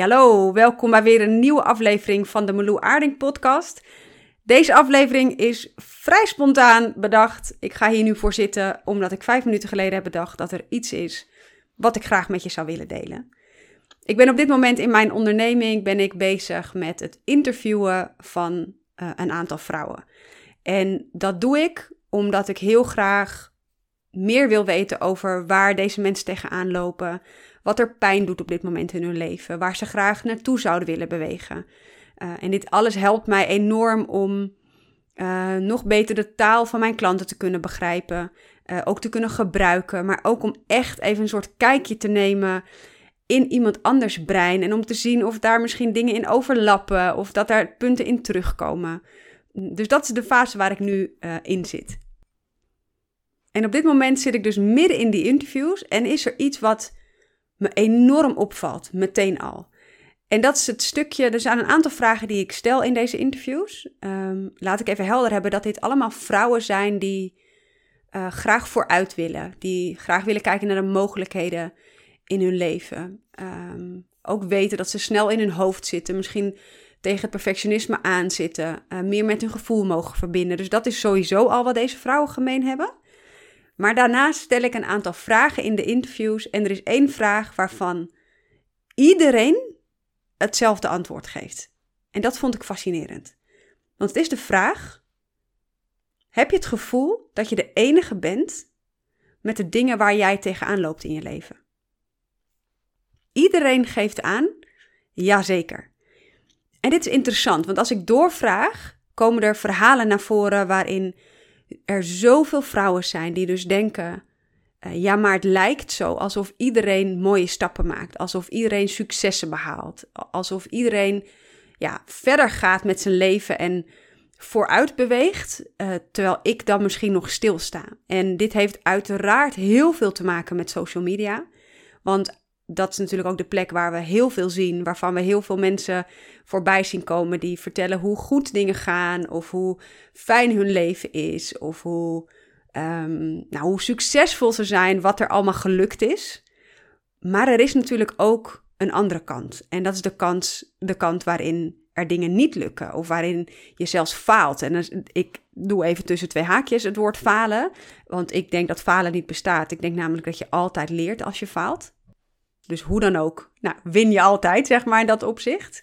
Hallo, welkom bij weer een nieuwe aflevering van de Meloe Aarding podcast. Deze aflevering is vrij spontaan bedacht. Ik ga hier nu voor zitten omdat ik vijf minuten geleden heb bedacht dat er iets is wat ik graag met je zou willen delen. Ik ben op dit moment in mijn onderneming ben ik bezig met het interviewen van uh, een aantal vrouwen. En dat doe ik omdat ik heel graag meer wil weten over waar deze mensen tegenaan lopen, wat er pijn doet op dit moment in hun leven, waar ze graag naartoe zouden willen bewegen. Uh, en dit alles helpt mij enorm om uh, nog beter de taal van mijn klanten te kunnen begrijpen, uh, ook te kunnen gebruiken, maar ook om echt even een soort kijkje te nemen in iemand anders brein en om te zien of daar misschien dingen in overlappen of dat daar punten in terugkomen. Dus dat is de fase waar ik nu in zit. En op dit moment zit ik dus midden in die interviews en is er iets wat me enorm opvalt, meteen al. En dat is het stukje, er zijn een aantal vragen die ik stel in deze interviews. Um, laat ik even helder hebben dat dit allemaal vrouwen zijn die uh, graag vooruit willen. Die graag willen kijken naar de mogelijkheden in hun leven. Um, ook weten dat ze snel in hun hoofd zitten. Misschien tegen het perfectionisme aanzitten. Uh, meer met hun gevoel mogen verbinden. Dus dat is sowieso al wat deze vrouwen gemeen hebben. Maar daarnaast stel ik een aantal vragen in de interviews en er is één vraag waarvan iedereen hetzelfde antwoord geeft. En dat vond ik fascinerend. Want het is de vraag: heb je het gevoel dat je de enige bent met de dingen waar jij tegenaan loopt in je leven? Iedereen geeft aan: jazeker. En dit is interessant, want als ik doorvraag, komen er verhalen naar voren waarin er zoveel vrouwen zijn die dus denken: uh, ja, maar het lijkt zo alsof iedereen mooie stappen maakt, alsof iedereen successen behaalt, alsof iedereen ja, verder gaat met zijn leven en vooruit beweegt, uh, terwijl ik dan misschien nog stilsta. En dit heeft uiteraard heel veel te maken met social media. Want dat is natuurlijk ook de plek waar we heel veel zien, waarvan we heel veel mensen voorbij zien komen die vertellen hoe goed dingen gaan, of hoe fijn hun leven is, of hoe, um, nou, hoe succesvol ze zijn, wat er allemaal gelukt is. Maar er is natuurlijk ook een andere kant. En dat is de kant, de kant waarin er dingen niet lukken, of waarin je zelfs faalt. En ik doe even tussen twee haakjes het woord falen, want ik denk dat falen niet bestaat. Ik denk namelijk dat je altijd leert als je faalt. Dus hoe dan ook, nou, win je altijd, zeg maar, in dat opzicht.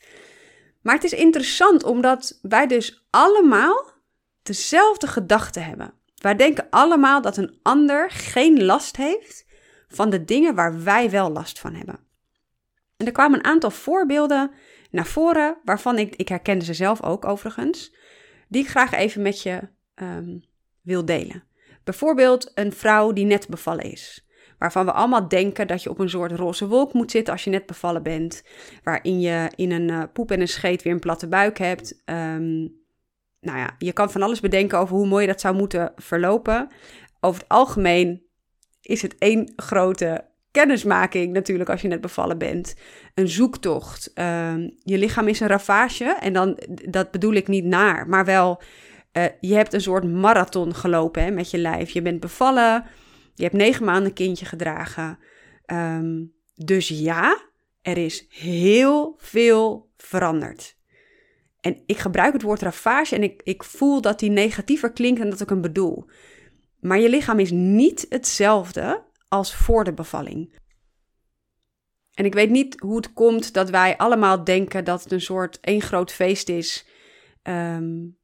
Maar het is interessant omdat wij dus allemaal dezelfde gedachten hebben. Wij denken allemaal dat een ander geen last heeft van de dingen waar wij wel last van hebben. En er kwamen een aantal voorbeelden naar voren, waarvan ik, ik herkende ze zelf ook overigens, die ik graag even met je um, wil delen. Bijvoorbeeld een vrouw die net bevallen is waarvan we allemaal denken dat je op een soort roze wolk moet zitten als je net bevallen bent, waarin je in een uh, poep en een scheet weer een platte buik hebt. Um, nou ja, je kan van alles bedenken over hoe mooi dat zou moeten verlopen. Over het algemeen is het één grote kennismaking natuurlijk als je net bevallen bent. Een zoektocht. Um, je lichaam is een ravage en dan, dat bedoel ik niet naar, maar wel... Uh, je hebt een soort marathon gelopen hè, met je lijf. Je bent bevallen, je hebt negen maanden een kindje gedragen. Um, dus ja, er is heel veel veranderd. En ik gebruik het woord ravage en ik, ik voel dat die negatiever klinkt dan dat ik hem bedoel. Maar je lichaam is niet hetzelfde als voor de bevalling. En ik weet niet hoe het komt dat wij allemaal denken dat het een soort één groot feest is. Um,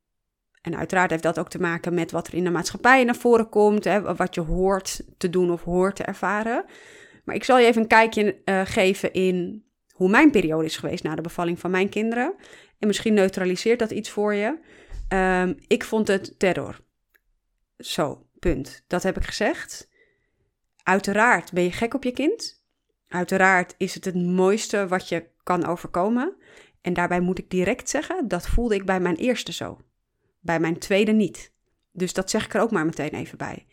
en uiteraard heeft dat ook te maken met wat er in de maatschappij naar voren komt, hè, wat je hoort te doen of hoort te ervaren. Maar ik zal je even een kijkje uh, geven in hoe mijn periode is geweest na de bevalling van mijn kinderen. En misschien neutraliseert dat iets voor je. Um, ik vond het terror. Zo, punt. Dat heb ik gezegd. Uiteraard ben je gek op je kind. Uiteraard is het het mooiste wat je kan overkomen. En daarbij moet ik direct zeggen, dat voelde ik bij mijn eerste zo. Bij mijn tweede niet. Dus dat zeg ik er ook maar meteen even bij.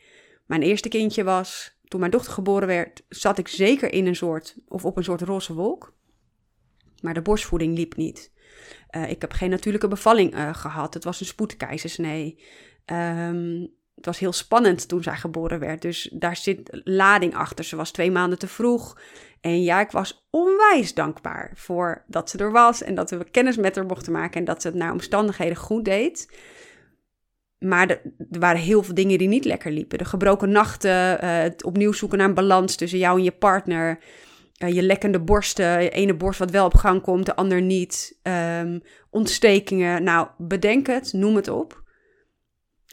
Mijn eerste kindje was, toen mijn dochter geboren werd, zat ik zeker in een soort, of op een soort roze wolk. Maar de borstvoeding liep niet. Uh, ik heb geen natuurlijke bevalling uh, gehad. Het was een spoedkeizersnee. Um, het was heel spannend toen zij geboren werd. Dus daar zit lading achter. Ze was twee maanden te vroeg. En ja, ik was onwijs dankbaar voor dat ze er was en dat we kennis met haar mochten maken en dat ze het naar omstandigheden goed deed. Maar er, waren heel veel dingen die niet lekker liepen. De gebroken nachten, uh, het opnieuw zoeken naar een balans tussen jou en je partner. Uh, je lekkende borsten, je ene borst wat wel op gang komt, de ander niet. Um, ontstekingen, nou bedenk het, noem het op.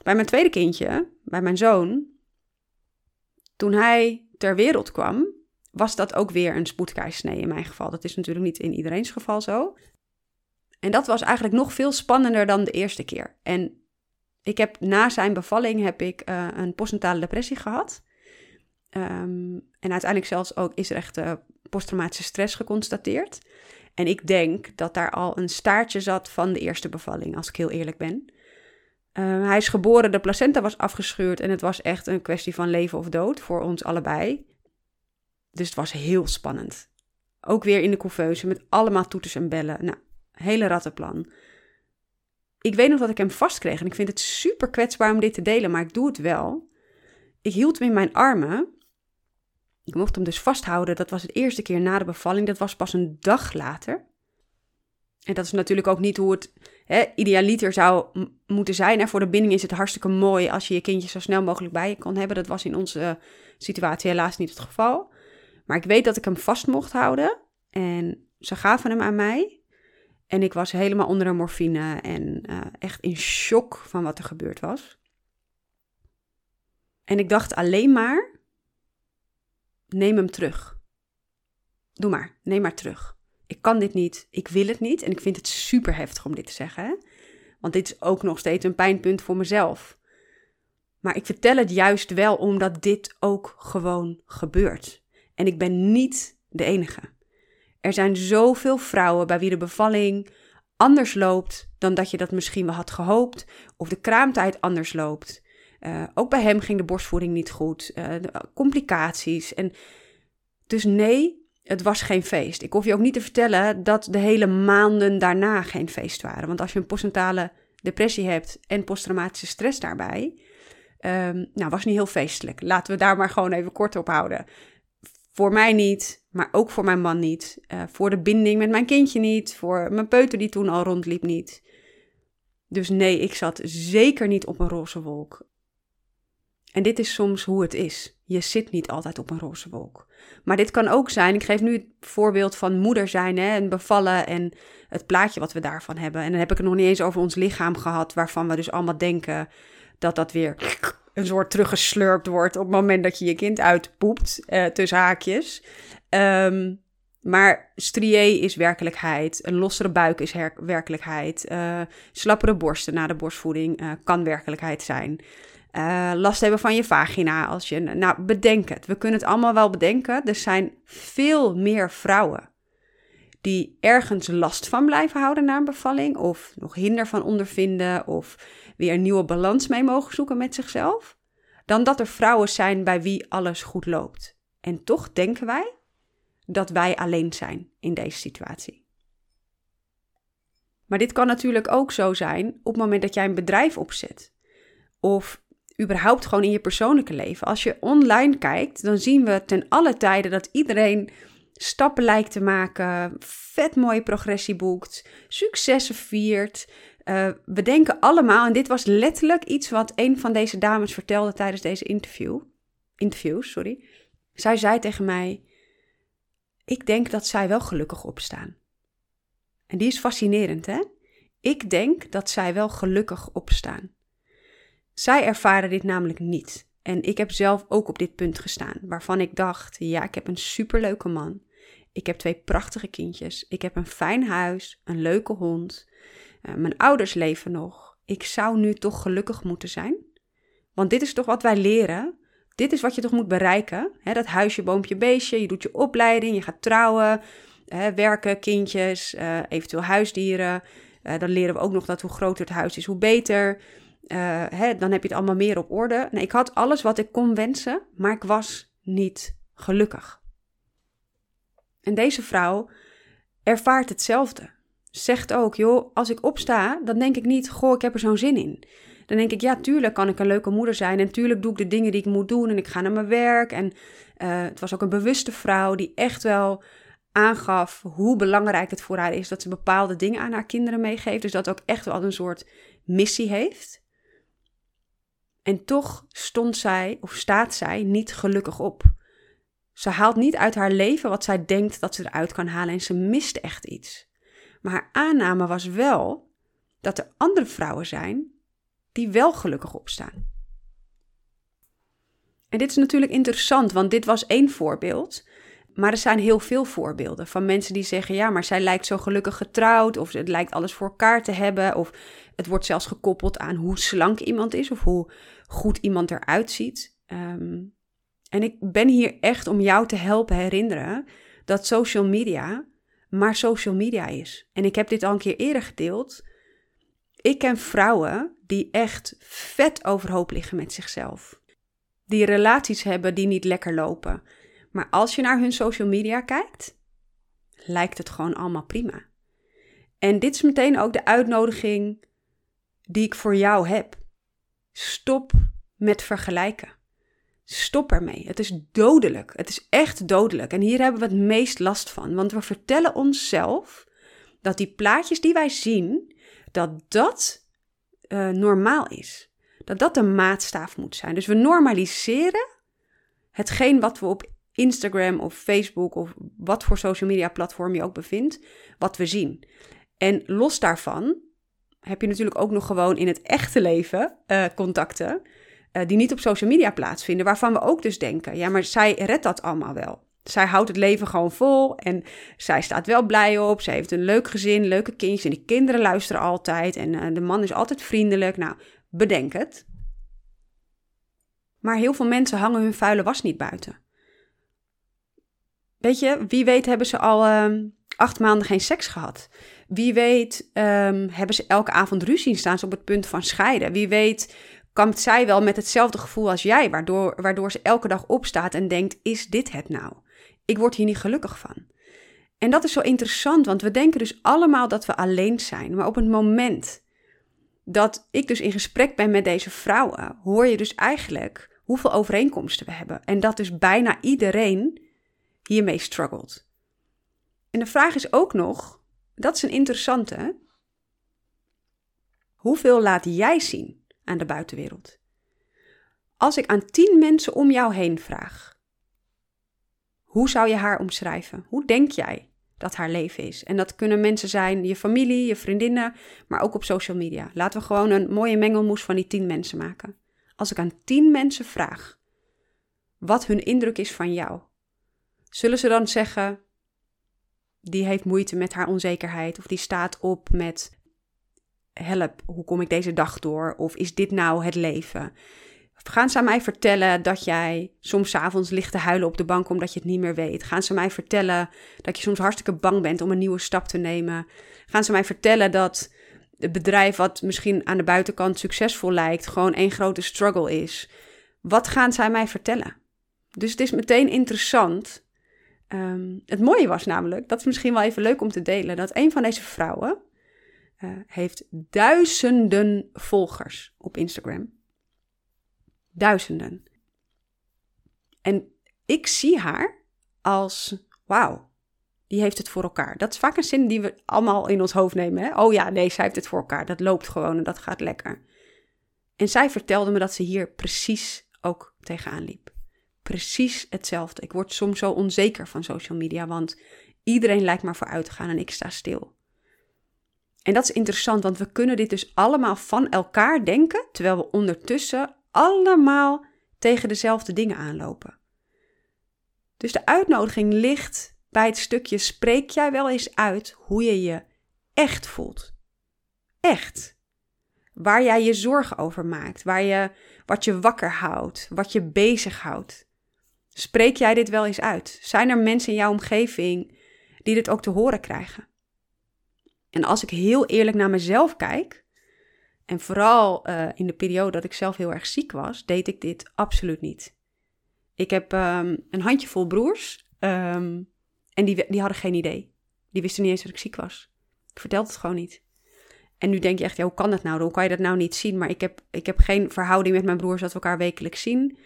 Bij mijn tweede kindje, bij mijn zoon, toen hij ter wereld kwam, was dat ook weer een spoedkeizersnee in mijn geval. Dat is natuurlijk niet in iedereen's geval zo. En dat was eigenlijk nog veel spannender dan de eerste keer. En ik heb na zijn bevalling heb ik uh, een postnatale depressie gehad. Um, en uiteindelijk zelfs ook is er echt uh, posttraumatische stress geconstateerd. En ik denk dat daar al een staartje zat van de eerste bevalling, als ik heel eerlijk ben. Uh, hij is geboren, de placenta was afgescheurd en het was echt een kwestie van leven of dood voor ons allebei. Dus het was heel spannend. Ook weer in de couveuse met allemaal toeters en bellen. Nou, hele rattenplan. Ik weet nog dat ik hem vastkreeg en ik vind het super kwetsbaar om dit te delen, maar ik doe het wel. Ik hield hem in mijn armen. Ik mocht hem dus vasthouden. Dat was de eerste keer na de bevalling. Dat was pas een dag later. En dat is natuurlijk ook niet hoe het hè, idealiter zou moeten zijn. En voor de binding is het hartstikke mooi als je je kindje zo snel mogelijk bij je kon hebben. Dat was in onze situatie helaas niet het geval. Maar ik weet dat ik hem vast mocht houden. En ze gaven hem aan mij. En ik was helemaal onder de morfine en uh, echt in shock van wat er gebeurd was. En ik dacht alleen maar: neem hem terug. Doe maar, neem maar terug. Ik kan dit niet, ik wil het niet. En ik vind het super heftig om dit te zeggen. Want dit is ook nog steeds een pijnpunt voor mezelf. Maar ik vertel het juist wel omdat dit ook gewoon gebeurt. En ik ben niet de enige. Er zijn zoveel vrouwen bij wie de bevalling anders loopt dan dat je dat misschien wel had gehoopt, of de kraamtijd anders loopt. Uh, ook bij hem ging de borstvoeding niet goed, uh, complicaties. En dus nee, het was geen feest. Ik hoef je ook niet te vertellen dat de hele maanden daarna geen feest waren. Want als je een postnatale depressie hebt en posttraumatische stress daarbij, um, nou was niet heel feestelijk. Laten we daar maar gewoon even kort op houden. Voor mij niet, maar ook voor mijn man niet. Uh, voor de binding met mijn kindje niet. Voor mijn peuter die toen al rondliep niet. Dus nee, ik zat zeker niet op een roze wolk. En dit is soms hoe het is. Je zit niet altijd op een roze wolk. Maar dit kan ook zijn, ik geef nu het voorbeeld van moeder zijn hè, en bevallen en het plaatje wat we daarvan hebben. En dan heb ik het nog niet eens over ons lichaam gehad, waarvan we dus allemaal denken dat dat weer een soort teruggeslurpt wordt op het moment dat je je kind uitpoept, uh, tussen haakjes. Um, maar strié is werkelijkheid, een lossere buik is werkelijkheid, uh, slappere borsten na de borstvoeding uh, kan werkelijkheid zijn. Last hebben van je vagina als je. Nou, bedenk het. We kunnen het allemaal wel bedenken. Er zijn veel meer vrouwen die ergens last van blijven houden na een bevalling, of nog hinder van ondervinden, of weer een nieuwe balans mee mogen zoeken met zichzelf, dan dat er vrouwen zijn bij wie alles goed loopt. En toch denken wij dat wij alleen zijn in deze situatie. Maar dit kan natuurlijk ook zo zijn op het moment dat jij een bedrijf opzet. Of überhaupt gewoon in je persoonlijke leven. Als je online kijkt, dan zien we ten alle tijden dat iedereen stappen lijkt te maken, vet mooie progressie boekt, successen viert. Uh, we denken allemaal, en dit was letterlijk iets wat een van deze dames vertelde tijdens deze interview, interviews. Sorry. Zij zei tegen mij: Ik denk dat zij wel gelukkig opstaan. En die is fascinerend, hè? Ik denk dat zij wel gelukkig opstaan. Zij ervaren dit namelijk niet. En ik heb zelf ook op dit punt gestaan, waarvan ik dacht: ja, ik heb een superleuke man. Ik heb twee prachtige kindjes. Ik heb een fijn huis, een leuke hond. Uh, mijn ouders leven nog. Ik zou nu toch gelukkig moeten zijn? Want dit is toch wat wij leren? Dit is wat je toch moet bereiken? Dat huisje, boompje, beestje. Je doet je opleiding, je gaat trouwen, werken, kindjes, uh, eventueel huisdieren. Uh, dan leren we ook nog dat hoe groter het huis is, hoe beter. Dan heb je het allemaal meer op orde. Nee, ik had alles wat ik kon wensen, maar ik was niet gelukkig. En deze vrouw ervaart hetzelfde. Zegt ook, joh, als ik opsta, dan denk ik niet, goh, ik heb er zo'n zin in. dan denk ik, ja, tuurlijk kan ik een leuke moeder zijn. En tuurlijk doe ik de dingen die ik moet doen. En ik ga naar mijn werk. En uh, het was ook een bewuste vrouw die echt wel aangaf hoe belangrijk het voor haar is dat ze bepaalde dingen aan haar kinderen meegeeft. Dus dat ook echt wel een soort missie heeft. En toch stond zij, of staat zij, niet gelukkig op. Ze haalt niet uit haar leven wat zij denkt dat ze eruit kan halen en ze mist echt iets. Maar haar aanname was wel dat er andere vrouwen zijn die wel gelukkig opstaan. En dit is natuurlijk interessant, want dit was één voorbeeld. Maar er zijn heel veel voorbeelden van mensen die zeggen: ja, maar zij lijkt zo gelukkig getrouwd, of het lijkt alles voor elkaar te hebben, of het wordt zelfs gekoppeld aan hoe slank iemand is of hoe goed iemand eruit ziet. Ehm, en ik ben hier echt om jou te helpen herinneren dat social media maar social media is. En ik heb dit al een keer eerder gedeeld. Ik ken vrouwen die echt vet overhoop liggen met zichzelf. Die relaties hebben die niet lekker lopen. Maar als je naar hun social media kijkt, lijkt het gewoon allemaal prima. En dit is meteen ook de uitnodiging die ik voor jou heb. Stop met vergelijken. Stop ermee. Het is dodelijk. Het is echt dodelijk. En hier hebben we het meest last van. Want we vertellen onszelf dat die plaatjes die wij zien, dat dat uh, normaal is. Dat dat de maatstaaf moet zijn. Dus we normaliseren hetgeen wat we op Instagram of Facebook of wat voor social media platform je ook bevindt, wat we zien. En los daarvan heb je natuurlijk ook nog gewoon in het echte leven uh, contacten uh, die niet op social media plaatsvinden, waarvan we ook dus denken, ja, maar zij redt dat allemaal wel. Zij houdt het leven gewoon vol en zij staat wel blij op. Ze heeft een leuk gezin, leuke kindjes en die kinderen luisteren altijd en uh, de man is altijd vriendelijk. Nou, bedenk het. Maar heel veel mensen hangen hun vuile was niet buiten. Weet je, wie weet hebben ze al uh, acht maanden geen seks gehad. Wie weet um, hebben ze elke avond ruzie staan ze op het punt van scheiden. Wie weet kampt zij wel met hetzelfde gevoel als jij, waardoor, waardoor ze elke dag opstaat en denkt: is dit het nou? Ik word hier niet gelukkig van. En dat is zo interessant, want we denken dus allemaal dat we alleen zijn. Maar op het moment dat ik dus in gesprek ben met deze vrouwen, hoor je dus eigenlijk hoeveel overeenkomsten we hebben. En dat dus bijna iedereen hiermee struggelt. En de vraag is ook nog, dat is een interessante, hoeveel laat jij zien aan de buitenwereld? Als ik aan tien mensen om jou heen vraag, hoe zou je haar omschrijven? Hoe denk jij dat haar leven is? En dat kunnen mensen zijn, je familie, je vriendinnen, maar ook op social media. Laten we gewoon een mooie mengelmoes van die tien mensen maken. Als ik aan tien mensen vraag wat hun indruk is van jou, Zullen ze dan zeggen, die heeft moeite met haar onzekerheid of die staat op met help, hoe kom ik deze dag door? Of is dit nou het leven? Gaan ze aan mij vertellen dat jij soms avonds ligt te huilen op de bank omdat je het niet meer weet? Gaan ze mij vertellen dat je soms hartstikke bang bent om een nieuwe stap te nemen? Gaan ze mij vertellen dat het bedrijf wat misschien aan de buitenkant succesvol lijkt, gewoon één grote struggle is? Wat gaan zij mij vertellen? Dus het is meteen interessant Um, het mooie was namelijk, dat is misschien wel even leuk om te delen, dat een van deze vrouwen uh, heeft duizenden volgers op Instagram. Duizenden. En ik zie haar als, wauw, die heeft het voor elkaar. Dat is vaak een zin die we allemaal in ons hoofd nemen. Hè? Oh ja, nee, zij heeft het voor elkaar. Dat loopt gewoon en dat gaat lekker. En zij vertelde me dat ze hier precies ook tegenaan liep precies hetzelfde. Ik word soms zo onzeker van social media, want iedereen lijkt maar vooruit te gaan en ik sta stil. En dat is interessant, want we kunnen dit dus allemaal van elkaar denken, terwijl we ondertussen allemaal tegen dezelfde dingen aanlopen. Dus de uitnodiging ligt bij het stukje: spreek jij wel eens uit hoe je je echt voelt? Echt. Waar jij je zorgen over maakt, waar je, wat je wakker houdt, wat je bezighoudt. Spreek jij dit wel eens uit? Zijn er mensen in jouw omgeving die dit ook te horen krijgen? En als ik heel eerlijk naar mezelf kijk, en vooral uh, in de periode dat ik zelf heel erg ziek was, deed ik dit absoluut niet. Ik heb um, een handjevol broers um, en die, die hadden geen idee. Die wisten niet eens dat ik ziek was. Ik vertelde het gewoon niet. En nu denk je echt, ja, hoe kan dat nou? Hoe kan je dat nou niet zien? Maar ik heb, ik heb geen verhouding met mijn broers dat we elkaar wekelijks zien.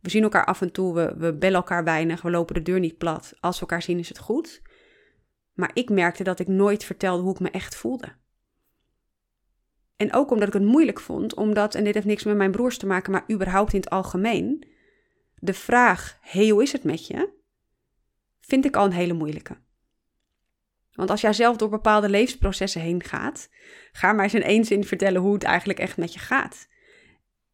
We zien elkaar af en toe, we, we bellen elkaar weinig, we lopen de deur niet plat. Als we elkaar zien is het goed. Maar ik merkte dat ik nooit vertelde hoe ik me echt voelde. En ook omdat ik het moeilijk vond, omdat, en dit heeft niks met mijn broers te maken, maar überhaupt in het algemeen, de vraag: hey, hoe is het met je? vind ik al een hele moeilijke. Want als jij zelf door bepaalde levensprocessen heen gaat, ga maar eens in één zin vertellen hoe het eigenlijk echt met je gaat.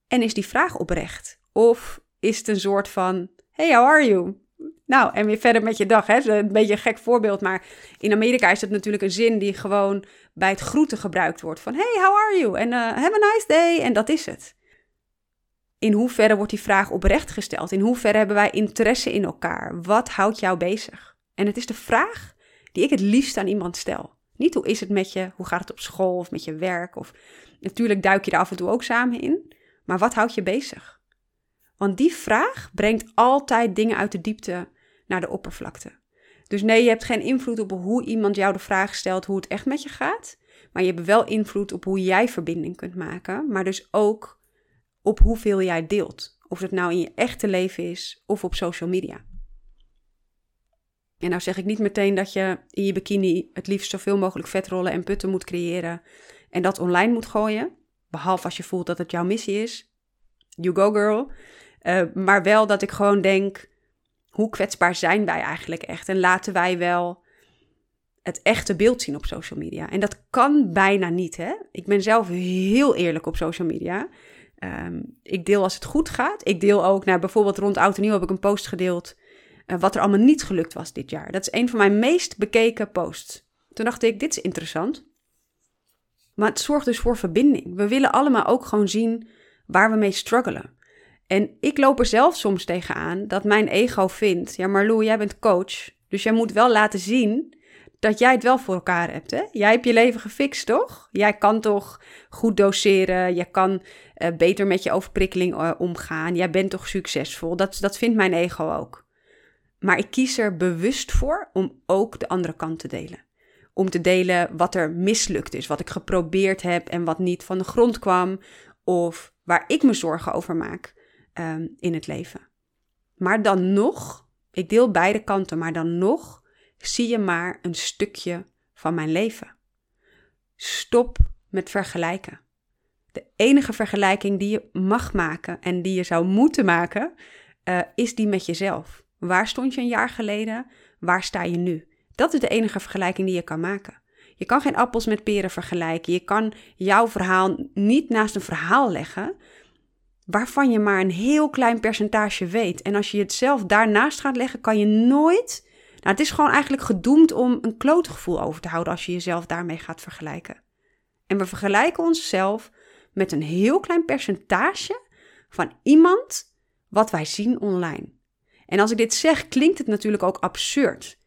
En is die vraag oprecht? Of is het een soort van: Hey, how are you? Nou, en weer verder met je dag. Hè? Een beetje een gek voorbeeld, maar in Amerika is het natuurlijk een zin die gewoon bij het groeten gebruikt wordt. Van hey, how are you? En uh, have a nice day. En dat is het. In hoeverre wordt die vraag oprecht gesteld? In hoeverre hebben wij interesse in elkaar? Wat houdt jou bezig? En het is de vraag die ik het liefst aan iemand stel. Niet hoe is het met je, hoe gaat het op school of met je werk. Of natuurlijk duik je er af en toe ook samen in. Maar wat houdt je bezig? Want die vraag brengt altijd dingen uit de diepte naar de oppervlakte. Dus nee, je hebt geen invloed op hoe iemand jou de vraag stelt hoe het echt met je gaat. Maar je hebt wel invloed op hoe jij verbinding kunt maken. Maar dus ook op hoeveel jij deelt. Of het nou in je echte leven is of op social media. En nou zeg ik niet meteen dat je in je bikini het liefst zoveel mogelijk vetrollen en putten moet creëren en dat online moet gooien. Behalve als je voelt dat het jouw missie is. You go girl. Uh, maar wel dat ik gewoon denk, hoe kwetsbaar zijn wij eigenlijk echt? En laten wij wel het echte beeld zien op social media? En dat kan bijna niet, hè? Ik ben zelf heel eerlijk op social media. Um, ik deel als het goed gaat. Ik deel ook, nou, bijvoorbeeld rond Oud en Nieuw heb ik een post gedeeld... Uh, wat er allemaal niet gelukt was dit jaar. Dat is een van mijn meest bekeken posts. Toen dacht ik, dit is interessant. Maar het zorgt dus voor verbinding. We willen allemaal ook gewoon zien waar we mee struggelen. En ik loop er zelf soms tegenaan dat mijn ego vindt: ja, maar Lou, jij bent coach. Dus jij moet wel laten zien dat jij het wel voor elkaar hebt. Hè? Jij hebt je leven gefixt, toch? Jij kan toch goed doseren. Je kan uh, beter met je overprikkeling uh, omgaan. Jij bent toch succesvol. Dat, dat vindt mijn ego ook. Maar ik kies er bewust voor om ook de andere kant te delen. Om te delen wat er mislukt is, wat ik geprobeerd heb en wat niet van de grond kwam. Of waar ik me zorgen over maak. Um, in het leven. Maar dan nog, ik deel beide kanten, maar dan nog zie je maar een stukje van mijn leven. Stop met vergelijken. De enige vergelijking die je mag maken en die je zou moeten maken, uh, is die met jezelf. Waar stond je een jaar geleden? Waar sta je nu? Dat is de enige vergelijking die je kan maken. Je kan geen appels met peren vergelijken. Je kan jouw verhaal niet naast een verhaal leggen, waarvan je maar een heel klein percentage weet. En als je het zelf daarnaast gaat leggen, kan je nooit. Nou, het is gewoon eigenlijk gedoemd om een klootgevoel over te houden als je jezelf daarmee gaat vergelijken. En we vergelijken onszelf met een heel klein percentage van iemand wat wij zien online. En als ik dit zeg, klinkt het natuurlijk ook absurd.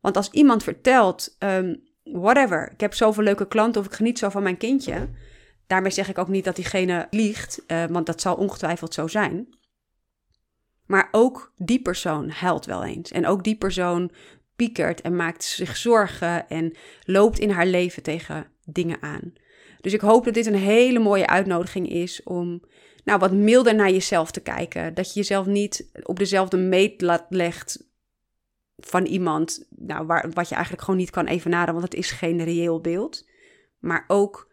Want als iemand vertelt, um, whatever, ik heb zoveel leuke klanten of ik geniet zo van mijn kindje, Daarmee zeg ik ook niet dat diegene liegt, uh, want dat zal ongetwijfeld zo zijn. Maar ook die persoon huilt wel eens. En ook die persoon piekert en maakt zich zorgen en loopt in haar leven tegen dingen aan. Dus ik hoop dat dit een hele mooie uitnodiging is om nou, wat milder naar jezelf te kijken. Dat je jezelf niet op dezelfde meet legt van iemand nou, waar, wat je eigenlijk gewoon niet kan evenaren, want het is geen reëel beeld. Maar ook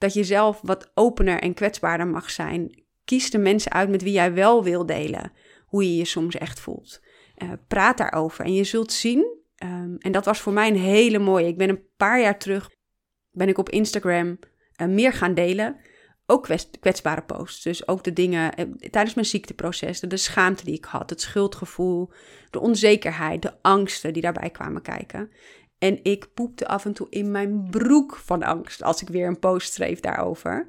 dat je zelf wat opener en kwetsbaarder mag zijn. Kies de mensen uit met wie jij wel wil delen hoe je je soms echt voelt. Uh, praat daarover en je zult zien, um, en dat was voor mij een hele mooie. Ik ben een paar jaar terug, ben ik op Instagram uh, meer gaan delen. Ook kwetsbare posts. Dus ook de dingen uh, tijdens mijn ziekteproces, de schaamte die ik had, het schuldgevoel, de onzekerheid, de angsten die daarbij kwamen kijken. En ik poepte af en toe in mijn broek van angst als ik weer een post schreef daarover.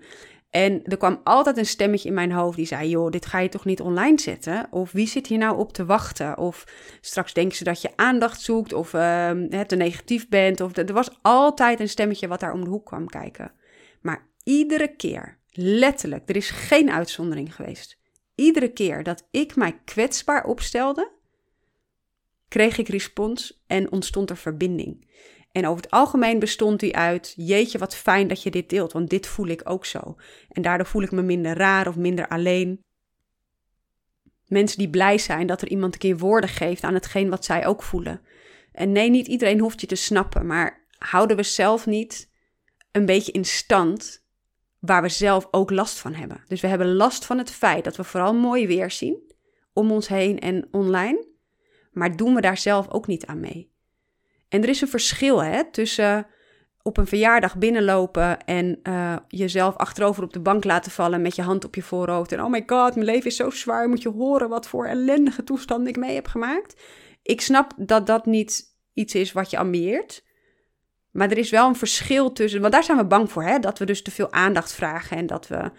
En er kwam altijd een stemmetje in mijn hoofd die zei: Joh, dit ga je toch niet online zetten? Of wie zit hier nou op te wachten? Of straks denken ze dat je aandacht zoekt of uh, te negatief bent. Of er was altijd een stemmetje wat daar om de hoek kwam kijken. Maar iedere keer, letterlijk, er is geen uitzondering geweest. Iedere keer dat ik mij kwetsbaar opstelde, kreeg ik respons en ontstond er verbinding. En over het algemeen bestond die uit: Jeetje, wat fijn dat je dit deelt, want dit voel ik ook zo. En daardoor voel ik me minder raar of minder alleen. Mensen die blij zijn dat er iemand een keer woorden geeft aan hetgeen wat zij ook voelen. En nee, niet iedereen hoeft je te snappen, maar houden we zelf niet een beetje in stand waar we zelf ook last van hebben. Dus we hebben last van het feit dat we vooral mooi weer zien om ons heen en online, maar doen we daar zelf ook niet aan mee. En er is een verschil hè, tussen op een verjaardag binnenlopen en uh, jezelf achterover op de bank laten vallen met je hand op je voorhoofd. En oh my god, mijn leven is zo zwaar. Moet je horen wat voor ellendige toestand ik mee heb gemaakt. Ik snap dat dat niet iets is wat je ambieert. Maar er is wel een verschil tussen. Want daar zijn we bang voor, hè? Dat we dus te veel aandacht vragen en dat we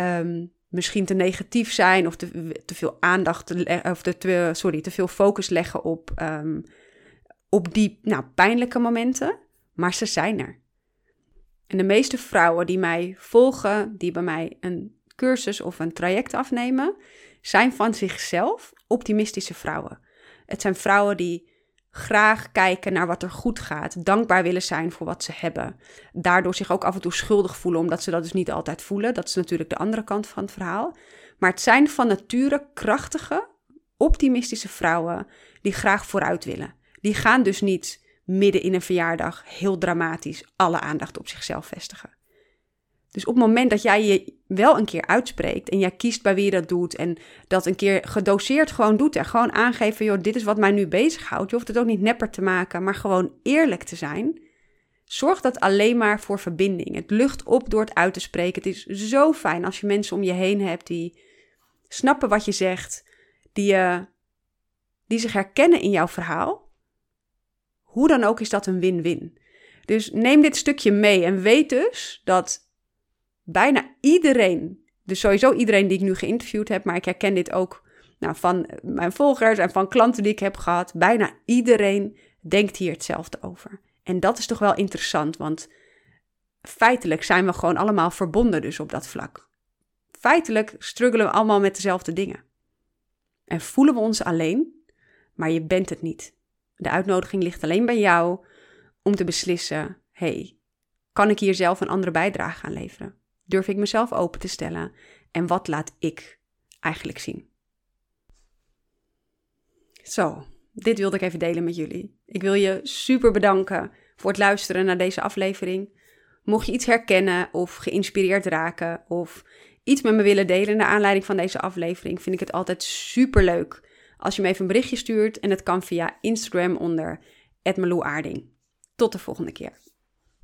um, misschien te negatief zijn of te, te veel aandacht of te, sorry, te veel focus leggen op, um, op die nou, pijnlijke momenten. Maar ze zijn er. En de meeste vrouwen die mij volgen, die bij mij een cursus of een traject afnemen, zijn van zichzelf optimistische vrouwen. Het zijn vrouwen die graag kijken naar wat er goed gaat, dankbaar willen zijn voor wat ze hebben. Daardoor zich ook af en toe schuldig voelen, omdat ze dat dus niet altijd voelen. Dat is natuurlijk de andere kant van het verhaal. Maar het zijn van nature krachtige, optimistische vrouwen die graag vooruit willen. Die gaan dus niet midden in een verjaardag heel dramatisch alle aandacht op zichzelf vestigen. Dus op het moment dat jij je wel een keer uitspreekt en jij kiest bij wie je dat doet en dat een keer gedoseerd gewoon doet en gewoon aangeven, joh, dit is wat mij nu bezighoudt. Je hoeft het ook niet nepper te maken, maar gewoon eerlijk te zijn. Zorg dat alleen maar voor verbinding. Het lucht op door het uit te spreken. Het is zo fijn als je mensen om je heen hebt die snappen wat je zegt, die, uh, die zich herkennen in jouw verhaal. Hoe dan ook is dat een win-win. Dus neem dit stukje mee en weet dus dat bijna iedereen, dus sowieso iedereen die ik nu geïnterviewd heb, maar ik herken dit ook nou, van mijn volgers en van klanten die ik heb gehad. Bijna iedereen denkt hier hetzelfde over. En dat is toch wel interessant, want feitelijk zijn we gewoon allemaal verbonden dus op dat vlak. Feitelijk struggelen we allemaal met dezelfde dingen. En voelen we ons alleen, maar je bent het niet. De uitnodiging ligt alleen bij jou om te beslissen: hey, kan ik hier zelf een andere bijdrage aan leveren? Durf ik mezelf open te stellen? En wat laat ik eigenlijk zien? Zo, dit wilde ik even delen met jullie. Ik wil je super bedanken voor het luisteren naar deze aflevering. Mocht je iets herkennen of geïnspireerd raken of iets met me willen delen naar aanleiding van deze aflevering, vind ik het altijd super leuk als je me even een berichtje stuurt en het kan via Instagram onder Aarding. Tot de volgende keer.